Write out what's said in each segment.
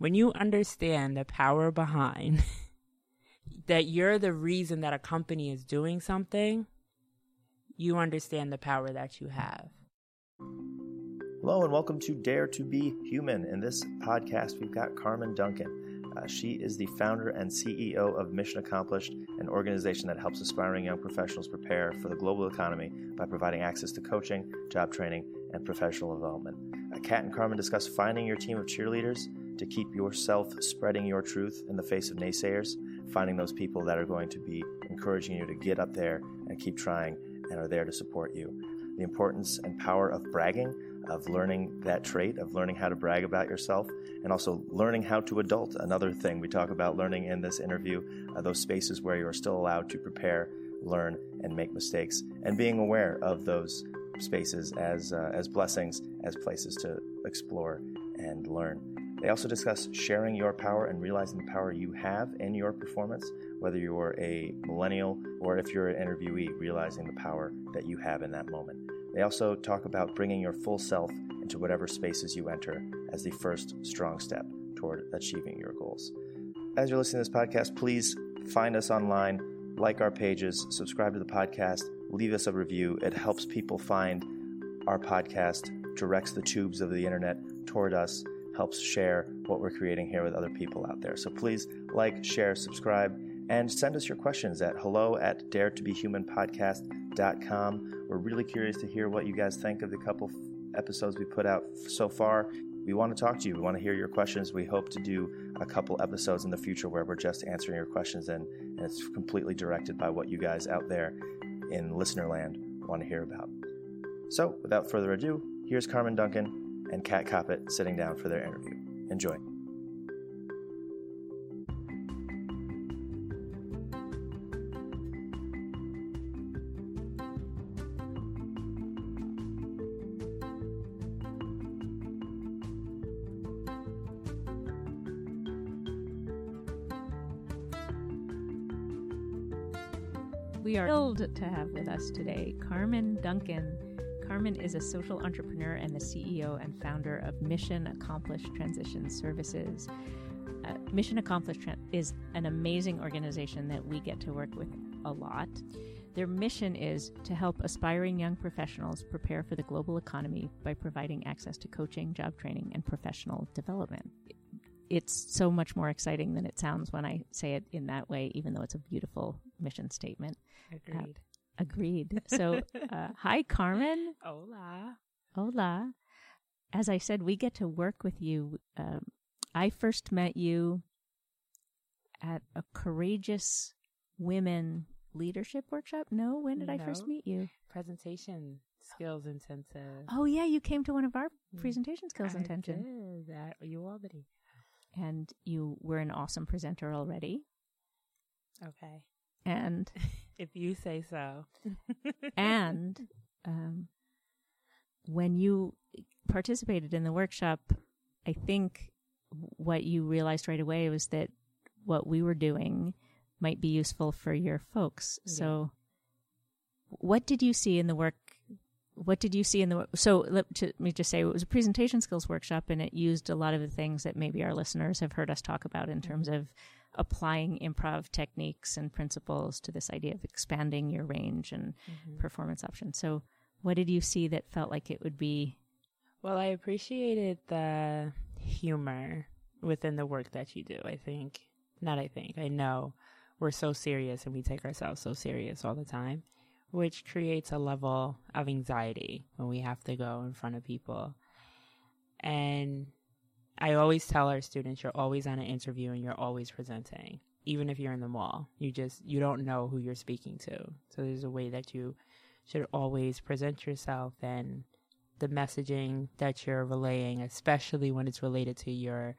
when you understand the power behind that you're the reason that a company is doing something, you understand the power that you have. Hello, and welcome to Dare to Be Human. In this podcast, we've got Carmen Duncan. Uh, she is the founder and CEO of Mission Accomplished, an organization that helps aspiring young professionals prepare for the global economy by providing access to coaching, job training, and professional development. Uh, Kat and Carmen discuss finding your team of cheerleaders to keep yourself spreading your truth in the face of naysayers, finding those people that are going to be encouraging you to get up there and keep trying and are there to support you. The importance and power of bragging, of learning that trait, of learning how to brag about yourself, and also learning how to adult. Another thing we talk about learning in this interview, uh, those spaces where you are still allowed to prepare, learn, and make mistakes, and being aware of those spaces as, uh, as blessings, as places to explore and learn. They also discuss sharing your power and realizing the power you have in your performance, whether you're a millennial or if you're an interviewee, realizing the power that you have in that moment. They also talk about bringing your full self into whatever spaces you enter as the first strong step toward achieving your goals. As you're listening to this podcast, please find us online, like our pages, subscribe to the podcast, leave us a review. It helps people find our podcast, directs the tubes of the internet toward us helps share what we're creating here with other people out there. So please like, share, subscribe, and send us your questions at hello at daretobehumanpodcast.com. We're really curious to hear what you guys think of the couple episodes we put out so far. We want to talk to you. We want to hear your questions. We hope to do a couple episodes in the future where we're just answering your questions and, and it's completely directed by what you guys out there in listener land want to hear about. So, without further ado, here's Carmen Duncan and Kat Koppett sitting down for their interview. Enjoy. We are thrilled to have with us today Carmen Duncan Is a social entrepreneur and the CEO and founder of Mission Accomplished Transition Services. Uh, Mission Accomplished is an amazing organization that we get to work with a lot. Their mission is to help aspiring young professionals prepare for the global economy by providing access to coaching, job training, and professional development. It's so much more exciting than it sounds when I say it in that way, even though it's a beautiful mission statement. Agreed. Uh, Agreed. So, uh, hi, Carmen. Hola. Hola. As I said, we get to work with you. Um, I first met you at a courageous women leadership workshop. No, when did no. I first meet you? Presentation skills intensive. Oh yeah, you came to one of our mm. presentation skills I intensive. Did at UAlbany. And you were an awesome presenter already. Okay. And if you say so. and um, when you participated in the workshop, I think what you realized right away was that what we were doing might be useful for your folks. Yeah. So, what did you see in the work? What did you see in the so let, to, let me just say it was a presentation skills workshop and it used a lot of the things that maybe our listeners have heard us talk about in terms mm-hmm. of applying improv techniques and principles to this idea of expanding your range and mm-hmm. performance options. So, what did you see that felt like it would be? Well, I appreciated the humor within the work that you do. I think, not I think, I know we're so serious and we take ourselves so serious all the time, which creates a level of anxiety when we have to go in front of people. And I always tell our students you're always on an interview and you're always presenting, even if you're in the mall. You just you don't know who you're speaking to. So there's a way that you should always present yourself and the messaging that you're relaying, especially when it's related to your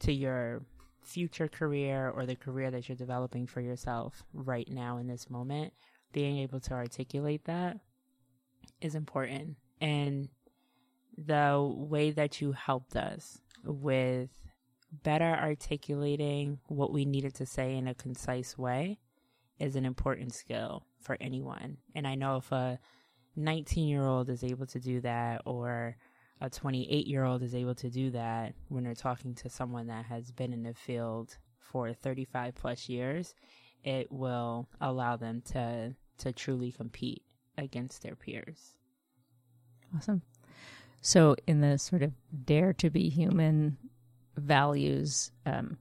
to your future career or the career that you're developing for yourself right now in this moment, being able to articulate that is important. And the way that you helped us with better articulating what we needed to say in a concise way is an important skill for anyone. And I know if a 19 year old is able to do that, or a 28 year old is able to do that when they're talking to someone that has been in the field for 35 plus years, it will allow them to to truly compete against their peers. Awesome. So, in the sort of dare to be human values um,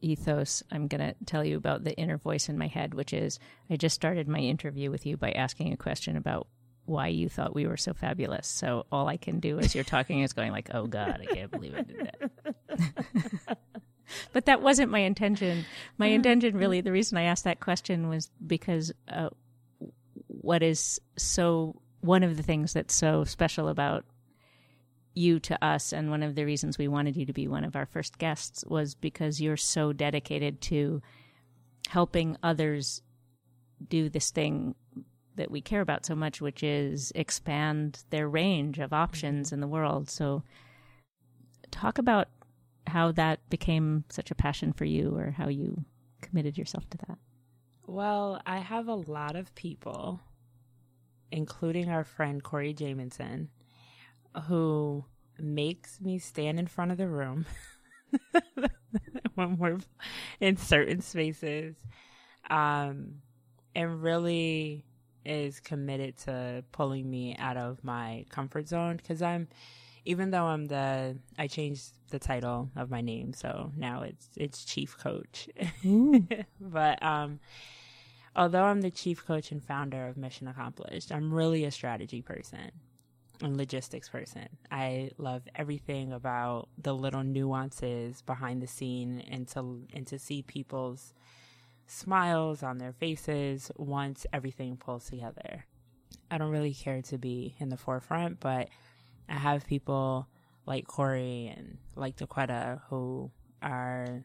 ethos, I'm going to tell you about the inner voice in my head, which is I just started my interview with you by asking a question about why you thought we were so fabulous. So all I can do as you're talking is going like, "Oh God, I can't believe I did that." but that wasn't my intention. My intention, really, the reason I asked that question was because uh, what is so one of the things that's so special about you to us and one of the reasons we wanted you to be one of our first guests was because you're so dedicated to helping others do this thing that we care about so much which is expand their range of options in the world. So talk about how that became such a passion for you or how you committed yourself to that. Well i have a lot of people including our friend Corey Jamison, who makes me stand in front of the room when we're in certain spaces, um, and really is committed to pulling me out of my comfort zone. Because I'm even though I'm the I changed the title of my name so now it's it's chief coach. But um although I'm the chief coach and founder of Mission Accomplished, I'm really a strategy person and logistics person. I love everything about the little nuances behind the scene and to and to see people's smiles on their faces once everything pulls together. I don't really care to be in the forefront, but I have people like Corey and like Daquetta who are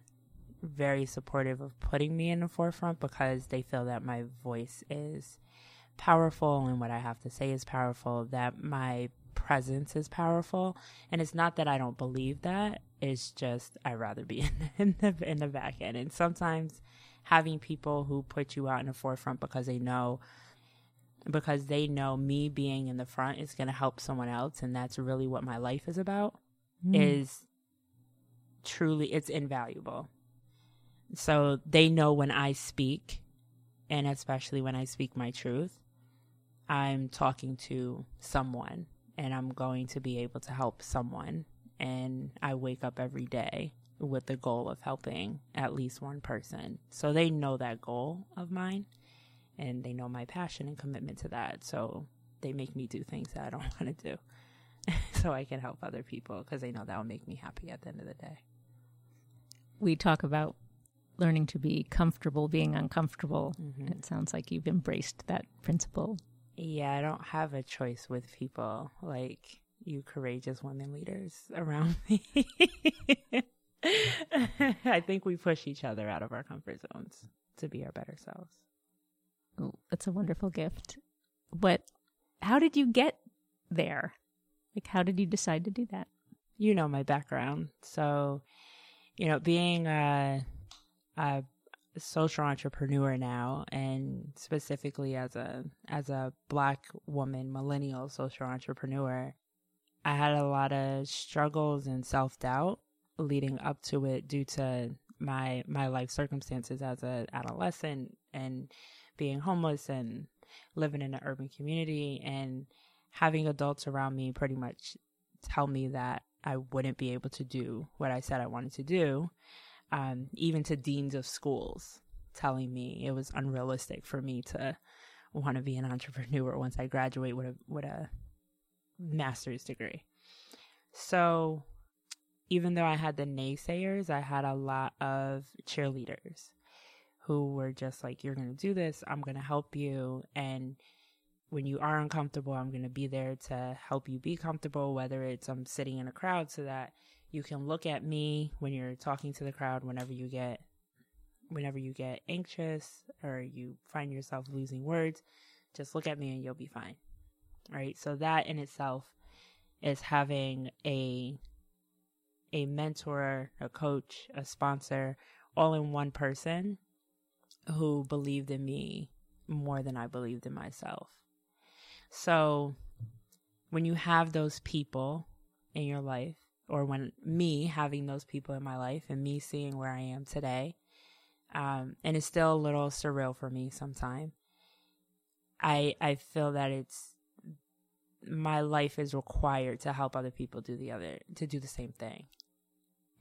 very supportive of putting me in the forefront because they feel that my voice is powerful and what I have to say is powerful, that my presence is powerful. And it's not that I don't believe that, it's just I'd rather be in the, in the, in the back end. And sometimes having people who put you out in the forefront because they know because they know me being in the front is going to help someone else and that's really what my life is about mm. is truly it's invaluable so they know when I speak, and especially when I speak my truth, I'm talking to someone and I'm going to be able to help someone. And I wake up every day with the goal of helping at least one person. So they know that goal of mine and they know my passion and commitment to that. So they make me do things that I don't want to do so I can help other people because they know that will make me happy at the end of the day. We talk about learning to be comfortable being uncomfortable. Mm-hmm. It sounds like you've embraced that principle. Yeah, I don't have a choice with people like you courageous women leaders around me. I think we push each other out of our comfort zones to be our better selves. That's a wonderful gift. But how did you get there? Like, how did you decide to do that? You know my background. So, you know, being a a social entrepreneur now and specifically as a as a black woman millennial social entrepreneur i had a lot of struggles and self-doubt leading up to it due to my my life circumstances as an adolescent and being homeless and living in an urban community and having adults around me pretty much tell me that I wouldn't be able to do what I said I wanted to do um, even to deans of schools telling me it was unrealistic for me to want to be an entrepreneur once I graduate with a with a master's degree. So even though I had the naysayers, I had a lot of cheerleaders who were just like, You're gonna do this, I'm gonna help you and when you are uncomfortable, I'm gonna be there to help you be comfortable, whether it's I'm sitting in a crowd so that you can look at me when you're talking to the crowd whenever you get whenever you get anxious or you find yourself losing words, just look at me and you'll be fine. Right? So that in itself is having a a mentor, a coach, a sponsor, all in one person who believed in me more than I believed in myself. So when you have those people in your life, or when me having those people in my life and me seeing where I am today, um, and it's still a little surreal for me sometimes. I I feel that it's my life is required to help other people do the other to do the same thing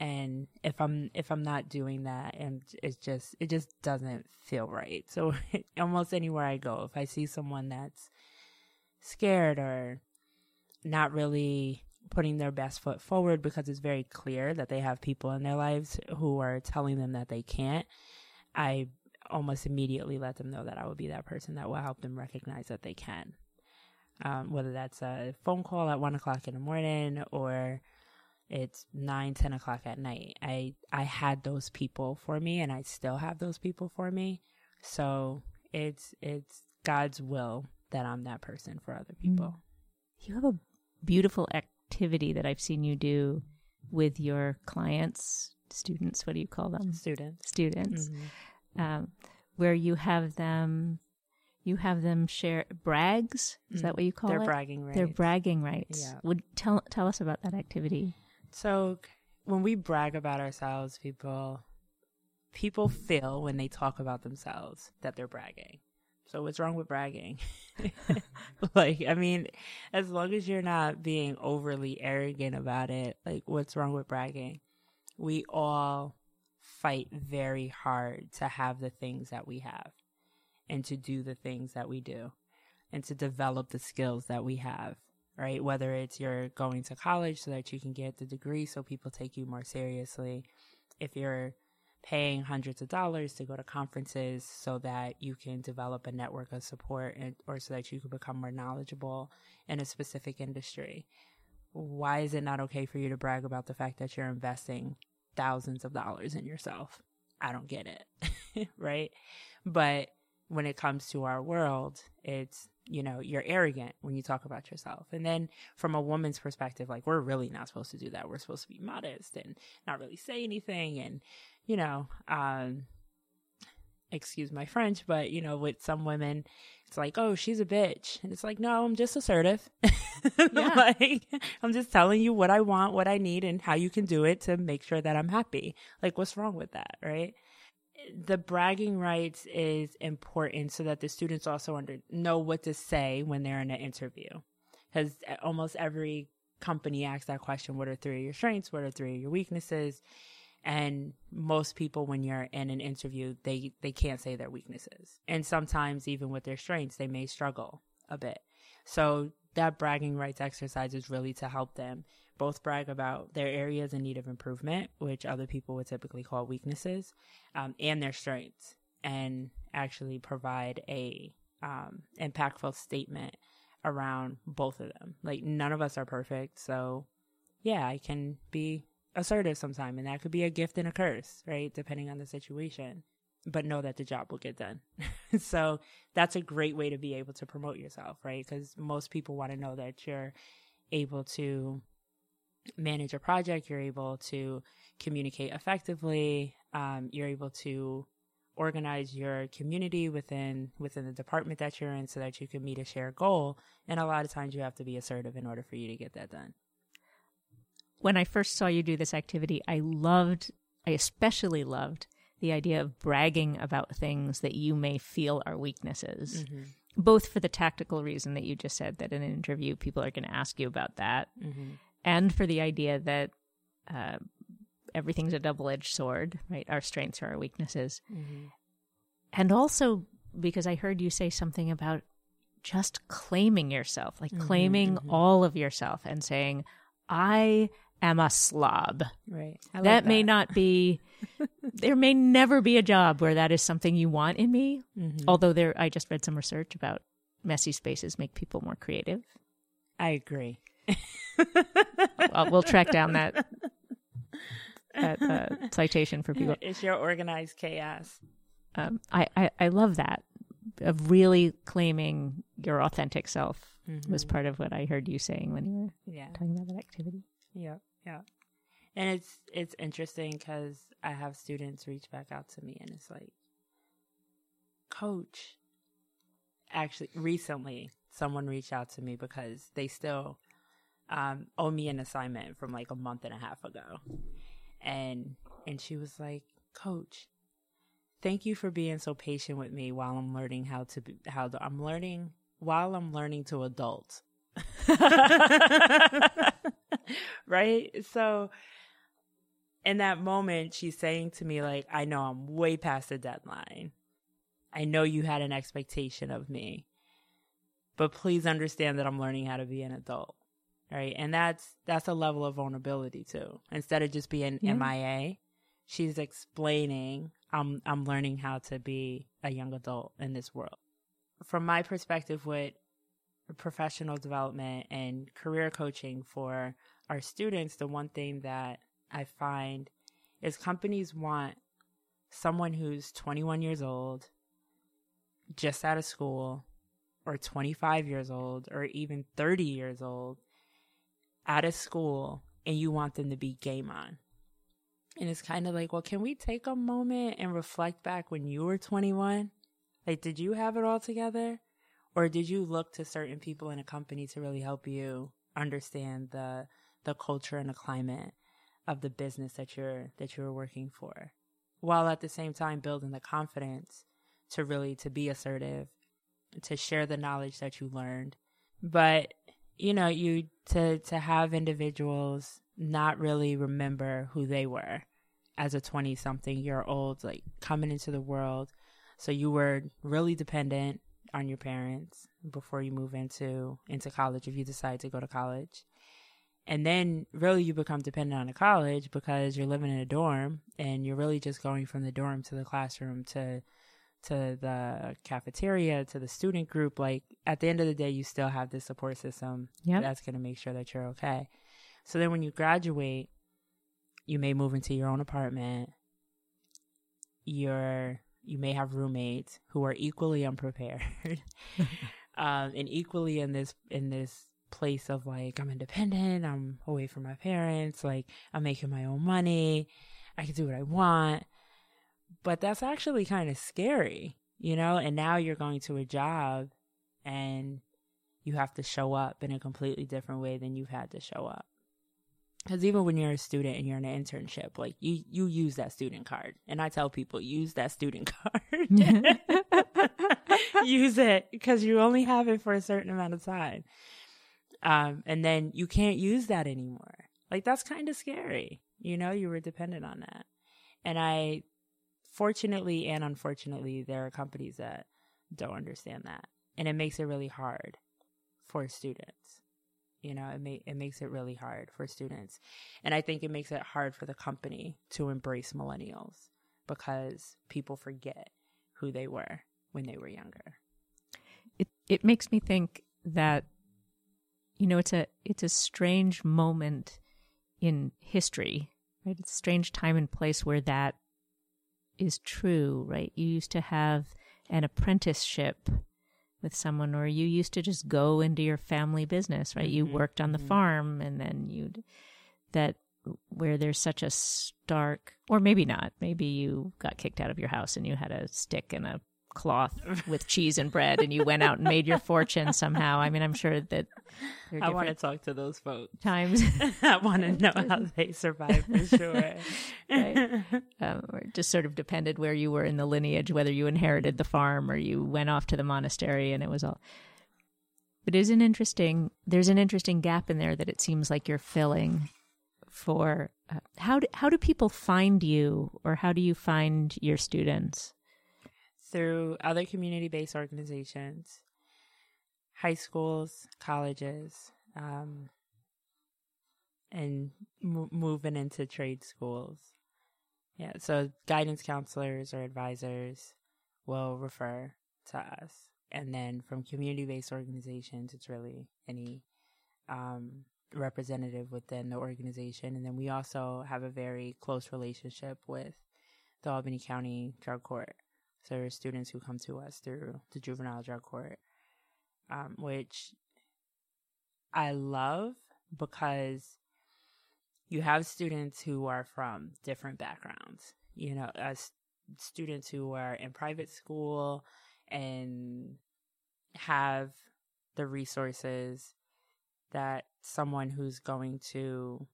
and if i'm if i'm not doing that and it's just it just doesn't feel right so almost anywhere i go if i see someone that's scared or not really putting their best foot forward because it's very clear that they have people in their lives who are telling them that they can't i almost immediately let them know that i will be that person that will help them recognize that they can um, whether that's a phone call at one o'clock in the morning or it's nine, ten o'clock at night. I I had those people for me, and I still have those people for me. So it's it's God's will that I'm that person for other people. Mm. You have a beautiful activity that I've seen you do with your clients, students. What do you call them? Students. Students. Mm-hmm. Um, where you have them you have them share brags. Is mm. that what you call They're it? They're bragging rights. They're bragging rights. Yeah. Would tell tell us about that activity. So when we brag about ourselves, people people feel when they talk about themselves that they're bragging. So what's wrong with bragging? like, I mean, as long as you're not being overly arrogant about it, like what's wrong with bragging? We all fight very hard to have the things that we have and to do the things that we do and to develop the skills that we have right? Whether it's you're going to college so that you can get the degree so people take you more seriously. If you're paying hundreds of dollars to go to conferences so that you can develop a network of support and, or so that you can become more knowledgeable in a specific industry. Why is it not okay for you to brag about the fact that you're investing thousands of dollars in yourself? I don't get it. right? But when it comes to our world, it's, you know, you're arrogant when you talk about yourself. And then from a woman's perspective, like we're really not supposed to do that. We're supposed to be modest and not really say anything. And, you know, um, excuse my French, but you know, with some women, it's like, oh, she's a bitch. And it's like, no, I'm just assertive. Yeah. like, I'm just telling you what I want, what I need, and how you can do it to make sure that I'm happy. Like, what's wrong with that, right? the bragging rights is important so that the students also under, know what to say when they're in an interview. Because almost every company asks that question what are three of your strengths? What are three of your weaknesses? And most people, when you're in an interview, they, they can't say their weaknesses. And sometimes, even with their strengths, they may struggle a bit. So, that bragging rights exercise is really to help them both brag about their areas in need of improvement, which other people would typically call weaknesses, um, and their strengths, and actually provide a um, impactful statement around both of them. Like none of us are perfect, so yeah, I can be assertive sometimes, and that could be a gift and a curse, right? Depending on the situation. But know that the job will get done. so that's a great way to be able to promote yourself, right? Because most people want to know that you're able to manage a project, you're able to communicate effectively, um, you're able to organize your community within within the department that you're in so that you can meet a shared goal and a lot of times you have to be assertive in order for you to get that done when i first saw you do this activity i loved i especially loved the idea of bragging about things that you may feel are weaknesses mm-hmm. both for the tactical reason that you just said that in an interview people are going to ask you about that mm-hmm and for the idea that uh, everything's a double edged sword, right? Our strengths are our weaknesses. Mm-hmm. And also because I heard you say something about just claiming yourself, like mm-hmm, claiming mm-hmm. all of yourself and saying, I am a slob. Right. That, that, may not be, there may never be a job where that is something you want in me. Mm-hmm. Although there, I just read some research about messy spaces make people more creative. I agree well, we'll track down that that uh, citation for people. It's your organized chaos. Um, I, I, I love that of really claiming your authentic self mm-hmm. was part of what I heard you saying when you were yeah. talking about that activity. Yeah, yeah. And it's it's interesting because I have students reach back out to me and it's like, Coach, actually recently someone reached out to me because they still um, owe me an assignment from like a month and a half ago, and and she was like, "Coach, thank you for being so patient with me while I'm learning how to be, how to, I'm learning while I'm learning to adult." right? So in that moment, she's saying to me, like, I know I'm way past the deadline. I know you had an expectation of me, but please understand that I'm learning how to be an adult. Right. And that's, that's a level of vulnerability too. Instead of just being yeah. MIA, she's explaining, I'm, I'm learning how to be a young adult in this world. From my perspective with professional development and career coaching for our students, the one thing that I find is companies want someone who's 21 years old, just out of school, or 25 years old, or even 30 years old, out of school, and you want them to be game on. And it's kind of like, well, can we take a moment and reflect back when you were 21? Like, did you have it all together? Or did you look to certain people in a company to really help you understand the the culture and the climate of the business that you're that you're working for while at the same time building the confidence to really to be assertive to share the knowledge that you learned. But you know you to to have individuals not really remember who they were as a 20 something year old like coming into the world. So you were really dependent on your parents before you move into into college if you decide to go to college and then really you become dependent on a college because you're living in a dorm and you're really just going from the dorm to the classroom to to the cafeteria to the student group. Like at the end of the day you still have this support system yep. that's going to make sure that you're okay. So then when you graduate you may move into your own apartment. You're you may have roommates who are equally unprepared um, and equally in this in this place of like I'm independent, I'm away from my parents, like I'm making my own money, I can do what I want. But that's actually kind of scary, you know? And now you're going to a job and you have to show up in a completely different way than you've had to show up. Because even when you're a student and you're in an internship, like you, you use that student card. And I tell people, use that student card. use it because you only have it for a certain amount of time. Um, and then you can't use that anymore. Like that's kind of scary. You know, you were dependent on that. And I, fortunately and unfortunately, there are companies that don't understand that. And it makes it really hard for students. You know, it it makes it really hard for students. And I think it makes it hard for the company to embrace millennials because people forget who they were when they were younger. It it makes me think that you know, it's a it's a strange moment in history, right? It's a strange time and place where that is true, right? You used to have an apprenticeship with someone, or you used to just go into your family business, right? Mm-hmm. You worked on the mm-hmm. farm, and then you'd that where there's such a stark, or maybe not. Maybe you got kicked out of your house and you had a stick and a cloth with cheese and bread and you went out and made your fortune somehow. I mean, I'm sure that I want to talk to those folks. Times I want to know how they survive for sure. right. Um, or just sort of depended where you were in the lineage, whether you inherited the farm or you went off to the monastery and it was all. But it is an interesting. There's an interesting gap in there that it seems like you're filling. For uh, how do how do people find you, or how do you find your students? Through other community based organizations, high schools, colleges, um, and m- moving into trade schools. Yeah, so guidance counselors or advisors will refer to us. And then from community based organizations, it's really any um, representative within the organization. And then we also have a very close relationship with the Albany County Drug Court. So there are students who come to us through the juvenile drug court, um, which I love because you have students who are from different backgrounds. You know, as students who are in private school and have the resources that someone who's going to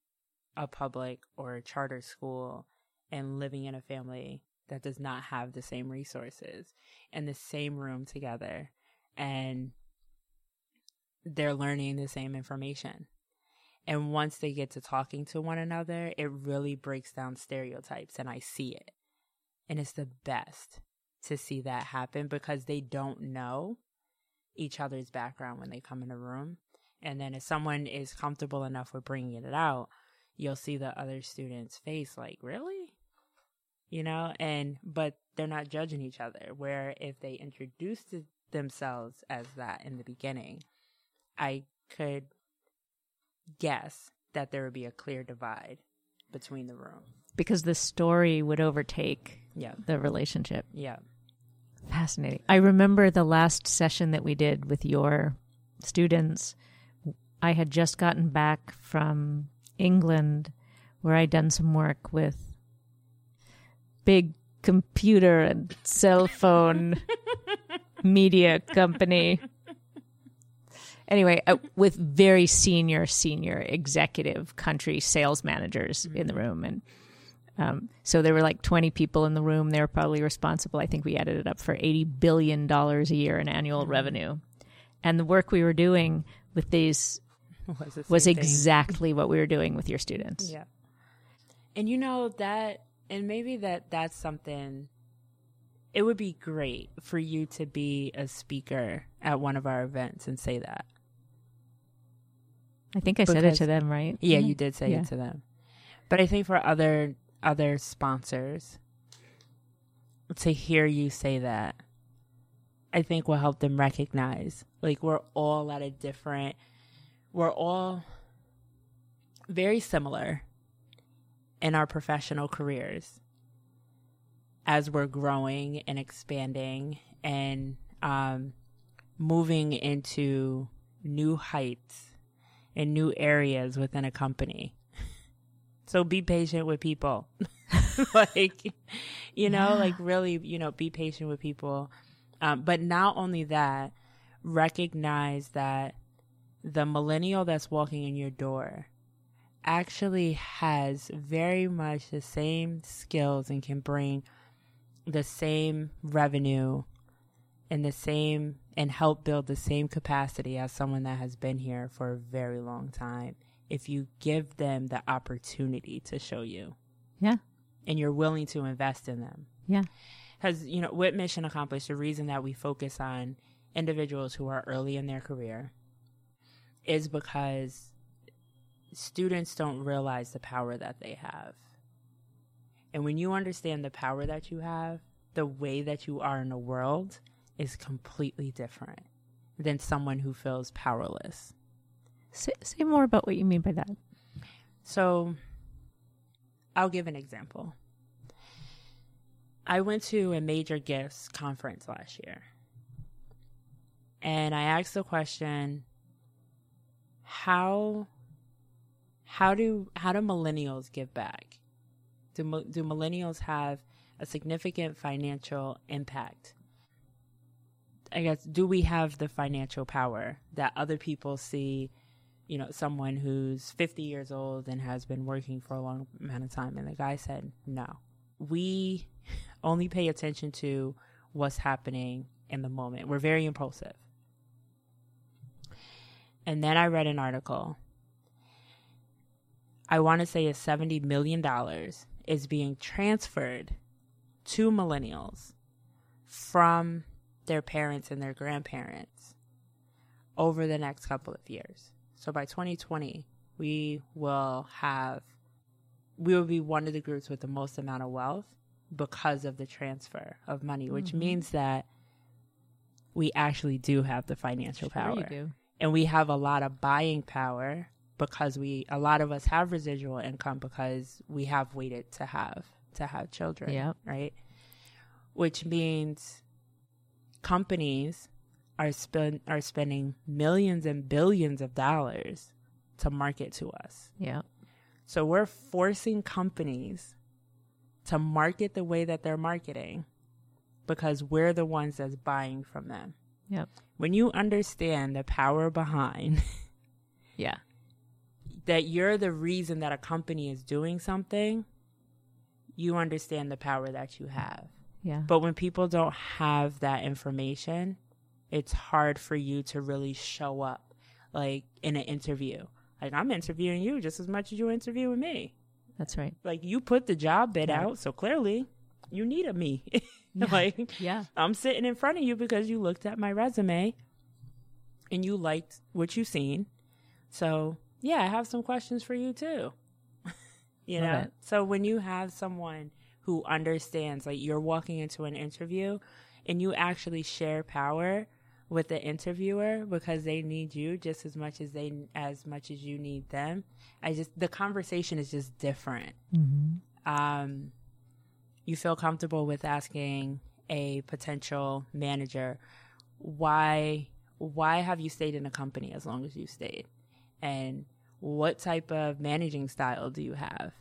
a public or a charter school and living in a family that does not have the same resources in the same room together and they're learning the same information. And once they get to talking to one another, it really breaks down stereotypes and I see it. And it's the best to see that happen because they don't know each other's background when they come in a room. And then if someone is comfortable enough with bringing it out, you'll see the other student's face like, really? You know, and but they're not judging each other. Where if they introduced themselves as that in the beginning, I could guess that there would be a clear divide between the room. Because the story would overtake Yeah. the relationship. Yeah. Fascinating. I remember the last session that we did with your students. I had just gotten back from England where I'd done some work with big computer and cell phone media company. Anyway, uh, with very senior, senior executive country sales managers in the room. And um, so there were like 20 people in the room. They were probably responsible. I think we added it up for $80 billion a year in annual revenue. And the work we were doing with these Was, the was exactly what we were doing with your students. Yeah. And you know that and maybe that that's something it would be great for you to be a speaker at one of our events and say that. I think I said it to them, right? Yeah, you mm-hmm. did say Yeah. it to them. But I think for other other sponsors to hear you say that I think will help them recognize like we're all at a different we're all very similar in our professional careers as we're growing and expanding and um, moving into new heights and new areas within a company. So be patient with people. like, you know, like really, you know, be patient with people. Um, but not only that, recognize that the millennial that's walking in your door actually has very much the same skills and can bring the same revenue and the same and help build the same capacity as someone that has been here for a very long time if you give them the opportunity to show you Yeah. and you're willing to invest in them Yeah. because you know with mission accomplished the reason that we focus on individuals who are early in their career is because students don't realize the power that they have and when you understand the power that you have the way that you are in the world is completely different than someone who feels powerless Say, say more about what you mean by that. So I'll give an example. I went to a major gifts conference last year. And I asked the question how how do how do millennials give back? Do do millennials have a significant financial impact? I guess do we have the financial power that other people see you know, someone who's 50 years old and has been working for a long amount of time. And the guy said, no, we only pay attention to what's happening in the moment. We're very impulsive. And then I read an article. I want to say a $70 million is being transferred to millennials from their parents and their grandparents over the next couple of years. So by 2020, we will have, we will be one of the groups with the most amount of wealth because of the transfer of money, which mm-hmm. means that we actually do have the financial Sure power. And we have a lot of buying power because we, a lot of us have residual income because we have waited to have, to have children. Yep. Right. Which means companies are spend are spending millions and billions of dollars to market to us. Yeah. So we're forcing companies to market the way that they're marketing because we're the ones that's buying from them. Yep. When you understand the power behind Yeah. That you're the reason that a company is doing something, you understand the power that you have. Yeah. But when people don't have that information, it's hard for you to really show up like in an interview. Like I'm interviewing you just as much as you're interviewing me. That's right. Like you put the job bid out, so clearly you needed me. yeah. like Yeah. I'm sitting in front of you because you looked at my resume and you liked what you seen. So, yeah, I have some questions for you too. you know? So, when you have someone who understands, like you're walking into an interview and you actually share power with the interviewer because they need you just as much as they as much as you need them. I just the conversation is just different Mm-hmm. um, you feel comfortable with asking a potential manager why why have you stayed in a company as long as you stayed and what type of managing style do you have?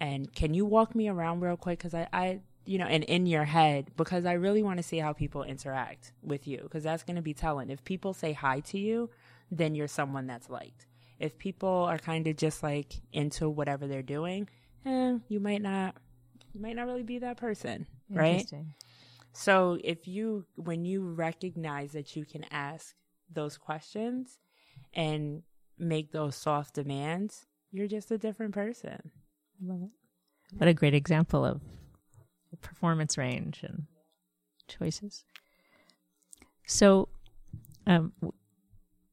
And can you walk me around real quick? Because I, I you know and in your head because i really want to see how people interact with you because that's going to be telling. If people say hi to you then you're someone that's liked. If people are kind of just like into whatever they're doing eh, you might not you might not really be that person right? So if you when you recognize that you can ask those questions and make those soft demands you're just a different person I Love it. What a great example of performance range and choices. So, um,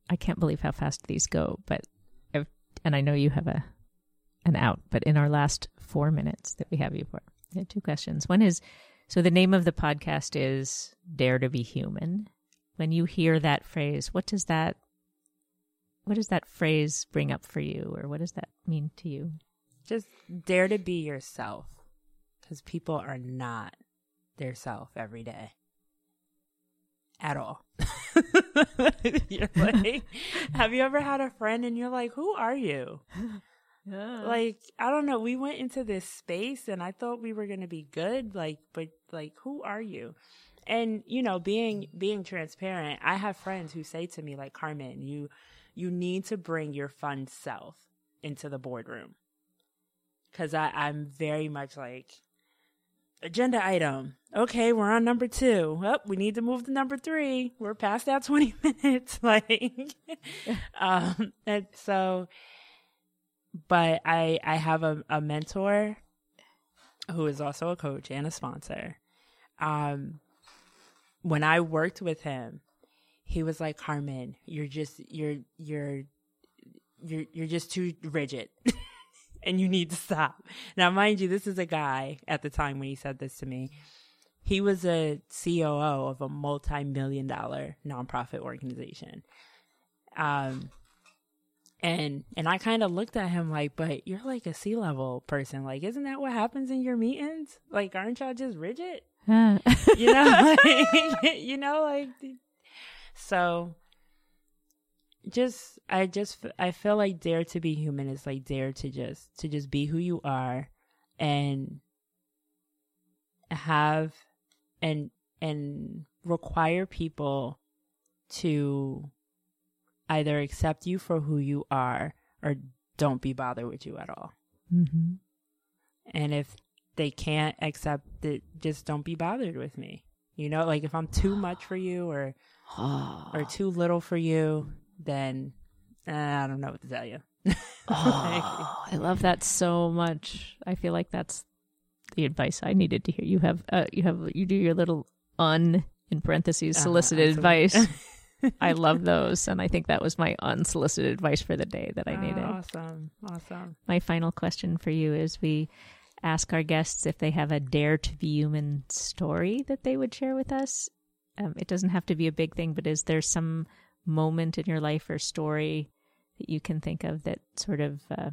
I can't believe how fast these go, but I've, and I know you have a an out, but in our last four minutes that we have you for, I have two questions. One is, so the name of the podcast is "Dare to Be Human." When you hear that phrase, what does that what does that phrase bring up for you, or what does that mean to you? just dare to be yourself because people are not their self every day. At all. You're like have you ever had a friend and you're like who are you like i don't know we went into this space and i thought we were going to be good like but like who are you? And you know being being transparent i have friends who say to me like carmen you you need to bring your fun self into the boardroom because I, I'm very much like agenda item okay we're on number two. two oh, we need to move to number three we're past that 20 minutes like um and so but I I have a, a mentor who is also a coach and a sponsor. Um, when I worked with him, he was like, "Carmen, you're just you're you're you're you're just too rigid." And you need to stop. Now, mind you, this is a guy at the time when he said this to me. He was a COO of a multi-million dollar nonprofit organization. Um, and and I kind of looked at him like, but you're like a C level person. Like, isn't that what happens in your meetings? Like, aren't y'all just rigid? Ah. You know, like, you know, like. So, just I just I feel like dare to be human is like dare to just to just be who you are, and have and and require people to either accept you for who you are or don't be bothered with you at all. mm-hmm. And if they can't accept it, just don't be bothered with me. You know, like if I'm too much for you or or too little for you, then uh, I don't know what to tell you. Oh, I love that so much. I feel like that's the advice I needed to hear. You have, uh, you have, you do your little un in parentheses Uh-huh, solicited absolutely. advice. I love those, and I think that was my unsolicited advice for the day that I needed. Awesome, awesome. My final question for you is: We ask our guests if they have a dare to be human story that they would share with us. Um, it doesn't have to be a big thing, but is there some moment in your life or story that you can think of that sort of uh,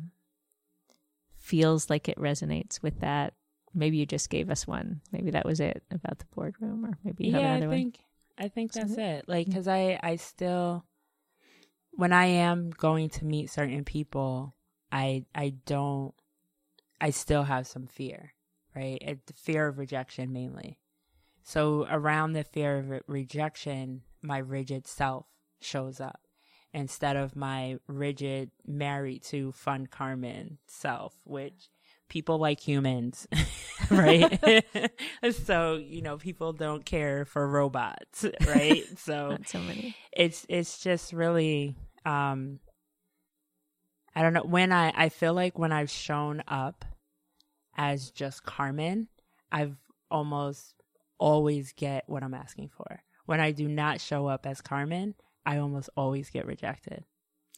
feels like it resonates with that? Maybe you just gave us one. Maybe that was it about the boardroom, or maybe you have yeah, I another one. think I think that's it. Like, because I I still when I am going to meet certain people, I I don't I still have some fear, right? It, the fear of rejection mainly. So around the fear of re- rejection, my rigid self shows up, instead of my rigid married to fun Carmen self, which people like humans, right? so, you know, people don't care for robots, right? So Not so many. it's it's just really um I don't know when I I feel like when I've shown up as just Carmen, I've almost always get what I'm asking for. When I do not show up as Carmen, I almost always get rejected.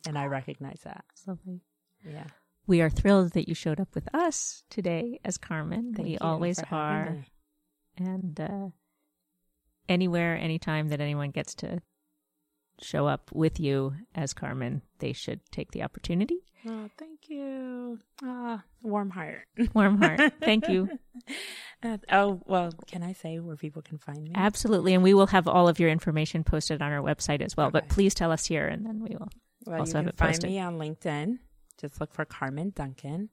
And I recognize that. It's lovely. Yeah. We are thrilled that you showed up with us today as Carmen. Thank we you always are. me. And uh, anywhere, anytime that anyone gets to show up with you as Carmen, they should take the opportunity. Oh, thank you. Ah, warm heart. Warm heart. Thank you. Uh, oh, well, can I say where people can find me? Absolutely. And we will have all of your information posted on our website as well. But please tell us here and then we will. Well, Also have it find posted. me on LinkedIn. Just look for Carmen Duncan.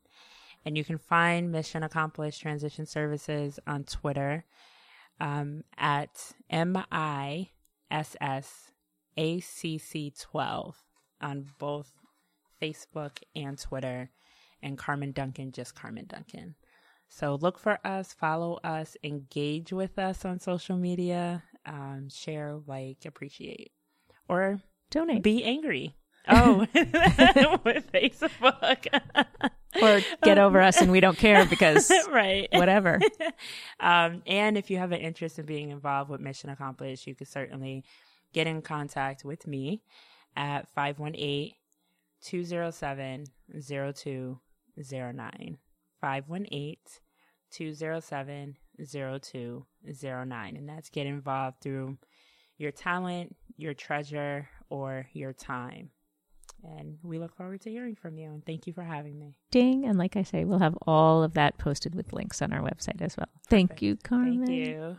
And you can find Mission Accomplished Transition Services on Twitter um, at M I S S A C C 12 on both Facebook and Twitter. And Carmen Duncan, just Carmen Duncan. So look for us, follow us, engage with us on social media, um, share, like, appreciate, or Donate. be angry. Oh, with Facebook. or get over us and we don't care because right. whatever. Um, and if you have an interest in being involved with Mission Accomplished, you can certainly get in contact with me at 518 207 0209. 518 207 0209. And that's get involved through your talent, your treasure, or your time. And we look forward to hearing from you. And thank you for having me. Ding. And like I say, we'll have all of that posted with links on our website as well. Thank you, Carmen. Thank you.